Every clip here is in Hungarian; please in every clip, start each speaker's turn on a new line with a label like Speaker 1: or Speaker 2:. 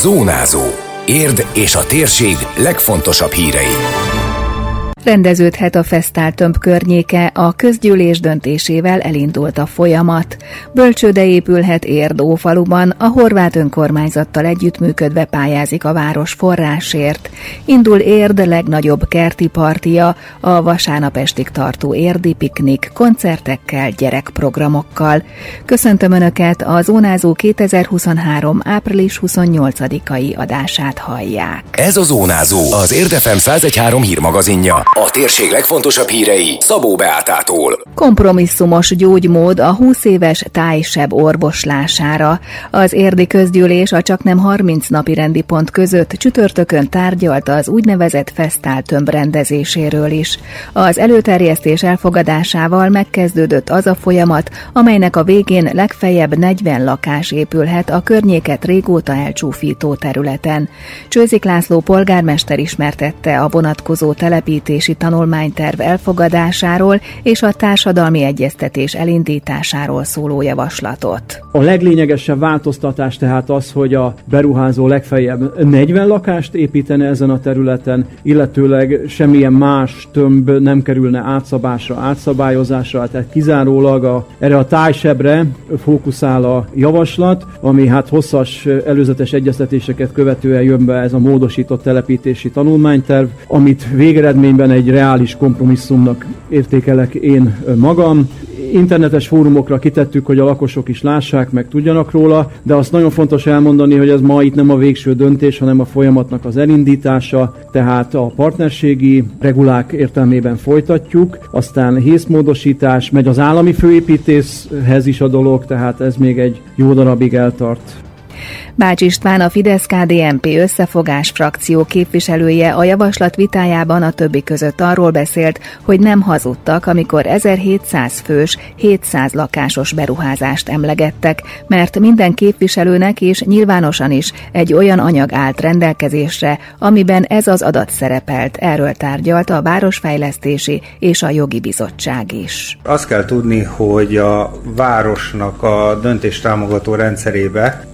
Speaker 1: Zónázó. Érd és a térség legfontosabb hírei.
Speaker 2: Rendeződhet a Fesztál tömb környéke, a közgyűlés döntésével elindult a folyamat. Bölcsőde épülhet Érdó faluban, a horvát önkormányzattal együttműködve pályázik a város forrásért. Indul Érd legnagyobb kerti partia, a vasárnap estig tartó érdi piknik, koncertekkel, gyerekprogramokkal. Köszöntöm Önöket, a Zónázó 2023. április 28-ai adását hallják.
Speaker 1: Ez a Zónázó, az Érdefem 113 hírmagazinja. A térség legfontosabb hírei Szabó Beátától.
Speaker 2: Kompromisszumos gyógymód a 20 éves tájseb orvoslására. Az érdi közgyűlés a csak nem 30 napi rendi pont között csütörtökön tárgyalta az úgynevezett fesztál tömb rendezéséről is. Az előterjesztés elfogadásával megkezdődött az a folyamat, amelynek a végén legfeljebb 40 lakás épülhet a környéket régóta elcsúfító területen. Csőzik László polgármester ismertette a vonatkozó telepítés fejlesztési tanulmányterv elfogadásáról és a társadalmi egyeztetés elindításáról szóló javaslatot.
Speaker 3: A leglényegesebb változtatás tehát az, hogy a beruházó legfeljebb 40 lakást építene ezen a területen, illetőleg semmilyen más tömb nem kerülne átszabásra, átszabályozásra, tehát kizárólag a, erre a tájsebre fókuszál a javaslat, ami hát hosszas előzetes egyeztetéseket követően jön be ez a módosított telepítési tanulmányterv, amit végeredményben egy reális kompromisszumnak értékelek én magam. Internetes fórumokra kitettük, hogy a lakosok is lássák, meg tudjanak róla, de azt nagyon fontos elmondani, hogy ez ma itt nem a végső döntés, hanem a folyamatnak az elindítása, tehát a partnerségi regulák értelmében folytatjuk, aztán hészmódosítás, megy az állami főépítészhez is a dolog, tehát ez még egy jó darabig eltart.
Speaker 2: Bács István, a Fidesz-KDNP összefogás frakció képviselője a javaslat vitájában a többi között arról beszélt, hogy nem hazudtak, amikor 1700 fős, 700 lakásos beruházást emlegettek, mert minden képviselőnek és nyilvánosan is egy olyan anyag állt rendelkezésre, amiben ez az adat szerepelt. Erről tárgyalt a Városfejlesztési és a Jogi Bizottság is.
Speaker 4: Azt kell tudni, hogy a városnak a döntéstámogató rendszerébe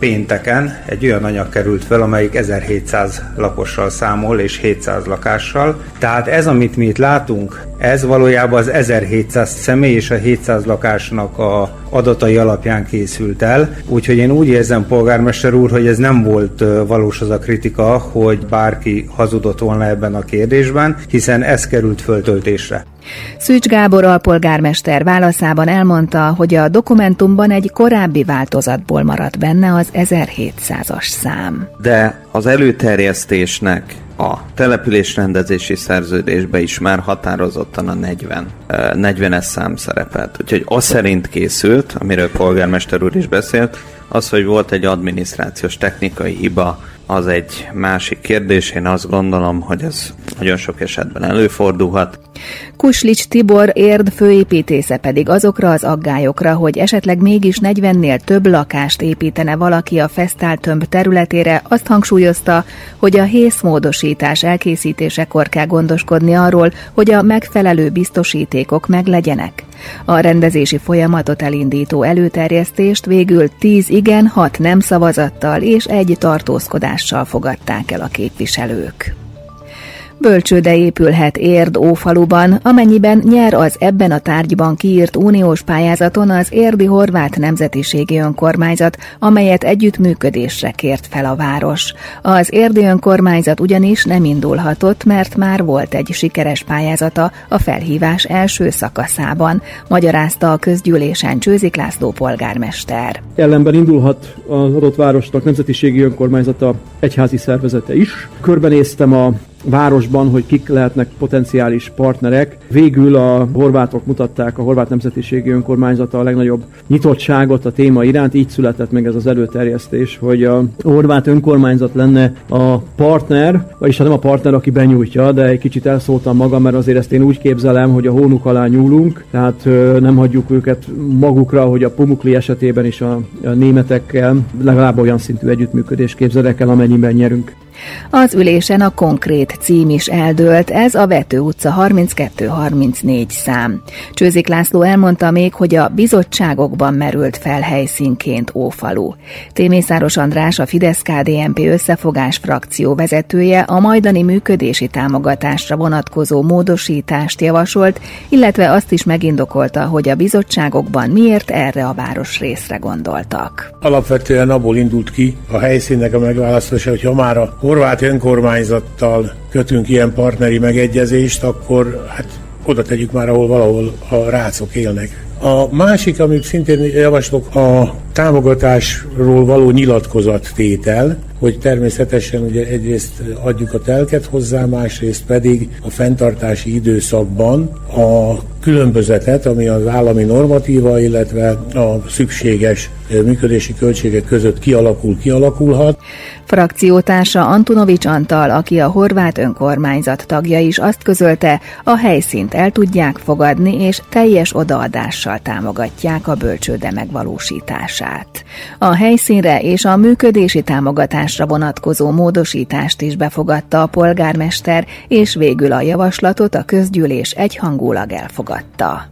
Speaker 4: pénteken egy olyan anyag került fel, amelyik 1700 lakossal számol és 700 lakással. Tehát ez, amit mi itt látunk, ez valójában az 1700 személy és a 700 lakásnak a adatai alapján készült el. Úgyhogy én úgy érzem, polgármester úr, hogy ez nem volt valós az a kritika, hogy bárki hazudott volna ebben a kérdésben, hiszen ez került föltöltésre.
Speaker 2: Szűcs Gábor alpolgármester válaszában elmondta, hogy a dokumentumban egy korábbi változatból maradt benne az 1700-as szám.
Speaker 5: De az előterjesztésnek a településrendezési szerződésbe is már határozottan a 40, 40-es szám szerepelt. Úgyhogy az szerint készült, amiről polgármester úr is beszélt, az, hogy volt egy adminisztrációs technikai hiba az egy másik kérdés. Én azt gondolom, hogy ez nagyon sok esetben előfordulhat.
Speaker 2: Kuslics Tibor érd főépítésze pedig azokra az aggályokra, hogy esetleg mégis 40-nél több lakást építene valaki a fesztáltömb területére, azt hangsúlyozta, hogy a hészmódosítás elkészítésekor kell gondoskodni arról, hogy a megfelelő biztosítékok meglegyenek. A rendezési folyamatot elindító előterjesztést végül 10 igen, 6 nem szavazattal és egy tartózkodással fogadták el a képviselők. Bölcsőde épülhet Érd Ófaluban, amennyiben nyer az ebben a tárgyban kiírt uniós pályázaton az Érdi Horvát Nemzetiségi Önkormányzat, amelyet együttműködésre kért fel a város. Az Érdi Önkormányzat ugyanis nem indulhatott, mert már volt egy sikeres pályázata a felhívás első szakaszában, magyarázta a közgyűlésen Csőzik László polgármester.
Speaker 3: Ellenben indulhat az adott városnak nemzetiségi önkormányzata egyházi szervezete is. Körbenéztem a városban, hogy kik lehetnek potenciális partnerek. Végül a horvátok mutatták, a horvát nemzetiségi önkormányzata a legnagyobb nyitottságot a téma iránt, így született meg ez az előterjesztés, hogy a horvát önkormányzat lenne a partner, vagyis hát nem a partner, aki benyújtja, de egy kicsit elszóltam magam, mert azért ezt én úgy képzelem, hogy a hónuk alá nyúlunk, tehát nem hagyjuk őket magukra, hogy a Pumukli esetében is a, a németekkel legalább olyan szintű együttműködés képzelek el, amennyiben nyerünk.
Speaker 2: Az ülésen a konkrét cím is eldőlt, ez a Vető utca 32-34 szám. Csőzik László elmondta még, hogy a bizottságokban merült fel helyszínként Ófalu. Témészáros András, a Fidesz-KDNP összefogás frakció vezetője a majdani működési támogatásra vonatkozó módosítást javasolt, illetve azt is megindokolta, hogy a bizottságokban miért erre a városrészre gondoltak.
Speaker 6: Alapvetően abból indult ki a helyszínnek a megválasztása, hogy ha már a horvát önkormányzattal kötünk ilyen partneri megegyezést, akkor hát oda tegyük már, ahol valahol a rácok élnek. A másik, amit szintén javaslok, a támogatásról való nyilatkozattétel, hogy természetesen ugye egyrészt adjuk a telket hozzá, másrészt pedig a fenntartási időszakban a különbözetet, ami az állami normatíva, illetve a szükséges működési költségek között kialakul, kialakulhat.
Speaker 2: Frakciótársa Antonovics Antal, aki a horvát önkormányzat tagja is azt közölte, a helyszínt el tudják fogadni, és teljes odaadással támogatják a bölcsőde megvalósítását. A helyszínre és a működési támogatásra vonatkozó módosítást is befogadta a polgármester, és végül a javaslatot a közgyűlés egyhangulag elfogadta.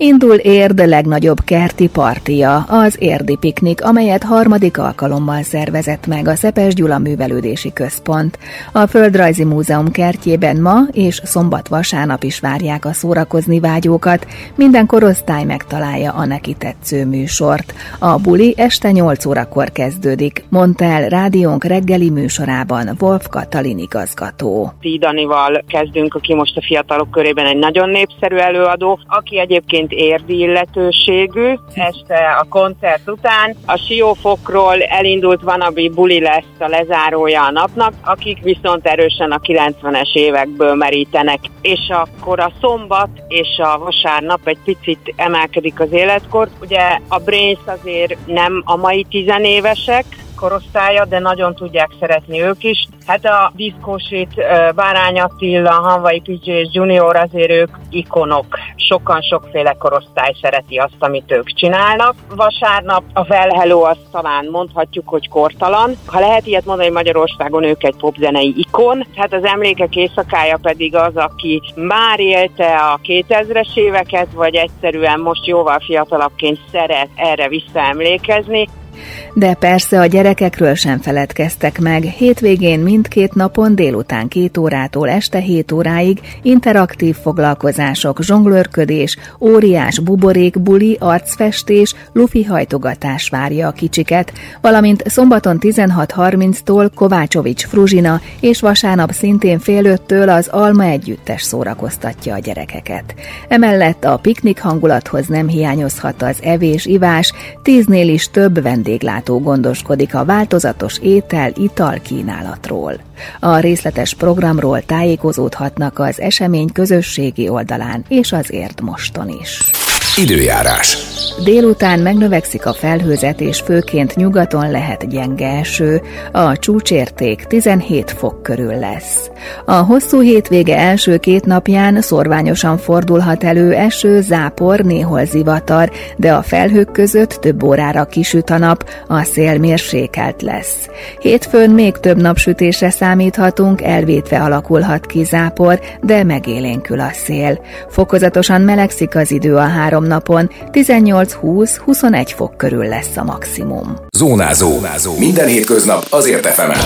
Speaker 2: Indul Érd legnagyobb kerti partia, az Érdi Piknik, amelyet harmadik alkalommal szervezett meg a Szepes Gyula Művelődési Központ. A Földrajzi Múzeum kertjében ma és szombat-vasárnap is várják a szórakozni vágyókat, minden korosztály megtalálja a neki tetsző műsort. A buli este 8 órakor kezdődik, mondta el rádiónk reggeli műsorában Wolf Katalin igazgató.
Speaker 7: Tidanival kezdünk, aki most a fiatalok körében egy nagyon népszerű előadó, aki egyébként egyébként érdi illetőségű. Este a koncert után a Siófokról elindult Vanabi buli lesz a lezárója a napnak, akik viszont erősen a 90-es évekből merítenek. És akkor a szombat és a vasárnap egy picit emelkedik az életkor. Ugye a Brains azért nem a mai tizenévesek, korosztálya, de nagyon tudják szeretni ők is. Hát a diszkósít, Bárány Attila, Hanvai PJ és Junior azért ők ikonok. Sokan sokféle korosztály szereti azt, amit ők csinálnak. Vasárnap a Well Hello azt talán mondhatjuk, hogy kortalan. Ha lehet ilyet mondani, Magyarországon ők egy popzenei ikon. Hát az emlékek éjszakája pedig az, aki már élte a 2000-es éveket, vagy egyszerűen most jóval fiatalabbként szeret erre visszaemlékezni.
Speaker 2: De persze a gyerekekről sem feledkeztek meg. Hétvégén mindkét napon délután két órától este 7 óráig interaktív foglalkozások, zsonglőrködés, óriás buborék, buli, arcfestés, lufi hajtogatás várja a kicsiket, valamint szombaton 16.30-tól Kovácsovics Fruzsina és vasárnap szintén fél öttől az Alma együttes szórakoztatja a gyerekeket. Emellett a piknik hangulathoz nem hiányozhat az evés-ivás, tíznél is több vendéglátó vendéglátó gondoskodik a változatos étel-ital kínálatról. A részletes programról tájékozódhatnak az esemény közösségi oldalán és az Érd moston is.
Speaker 1: Időjárás.
Speaker 2: Délután megnövekszik a felhőzet, és főként nyugaton lehet gyenge eső. A csúcsérték 17 fok körül lesz. A hosszú hétvége első két napján szorványosan fordulhat elő eső, zápor, néhol zivatar, de a felhők között több órára kisüt a nap, a szél mérsékelt lesz. Hétfőn még több napsütésre számíthatunk, elvétve alakulhat ki zápor, de megélénkül a szél. Fokozatosan melegszik az idő a három napon, 18-20-21 fok körül lesz a maximum.
Speaker 1: Zónázó. Zónázó. Minden hétköznap azért efemen.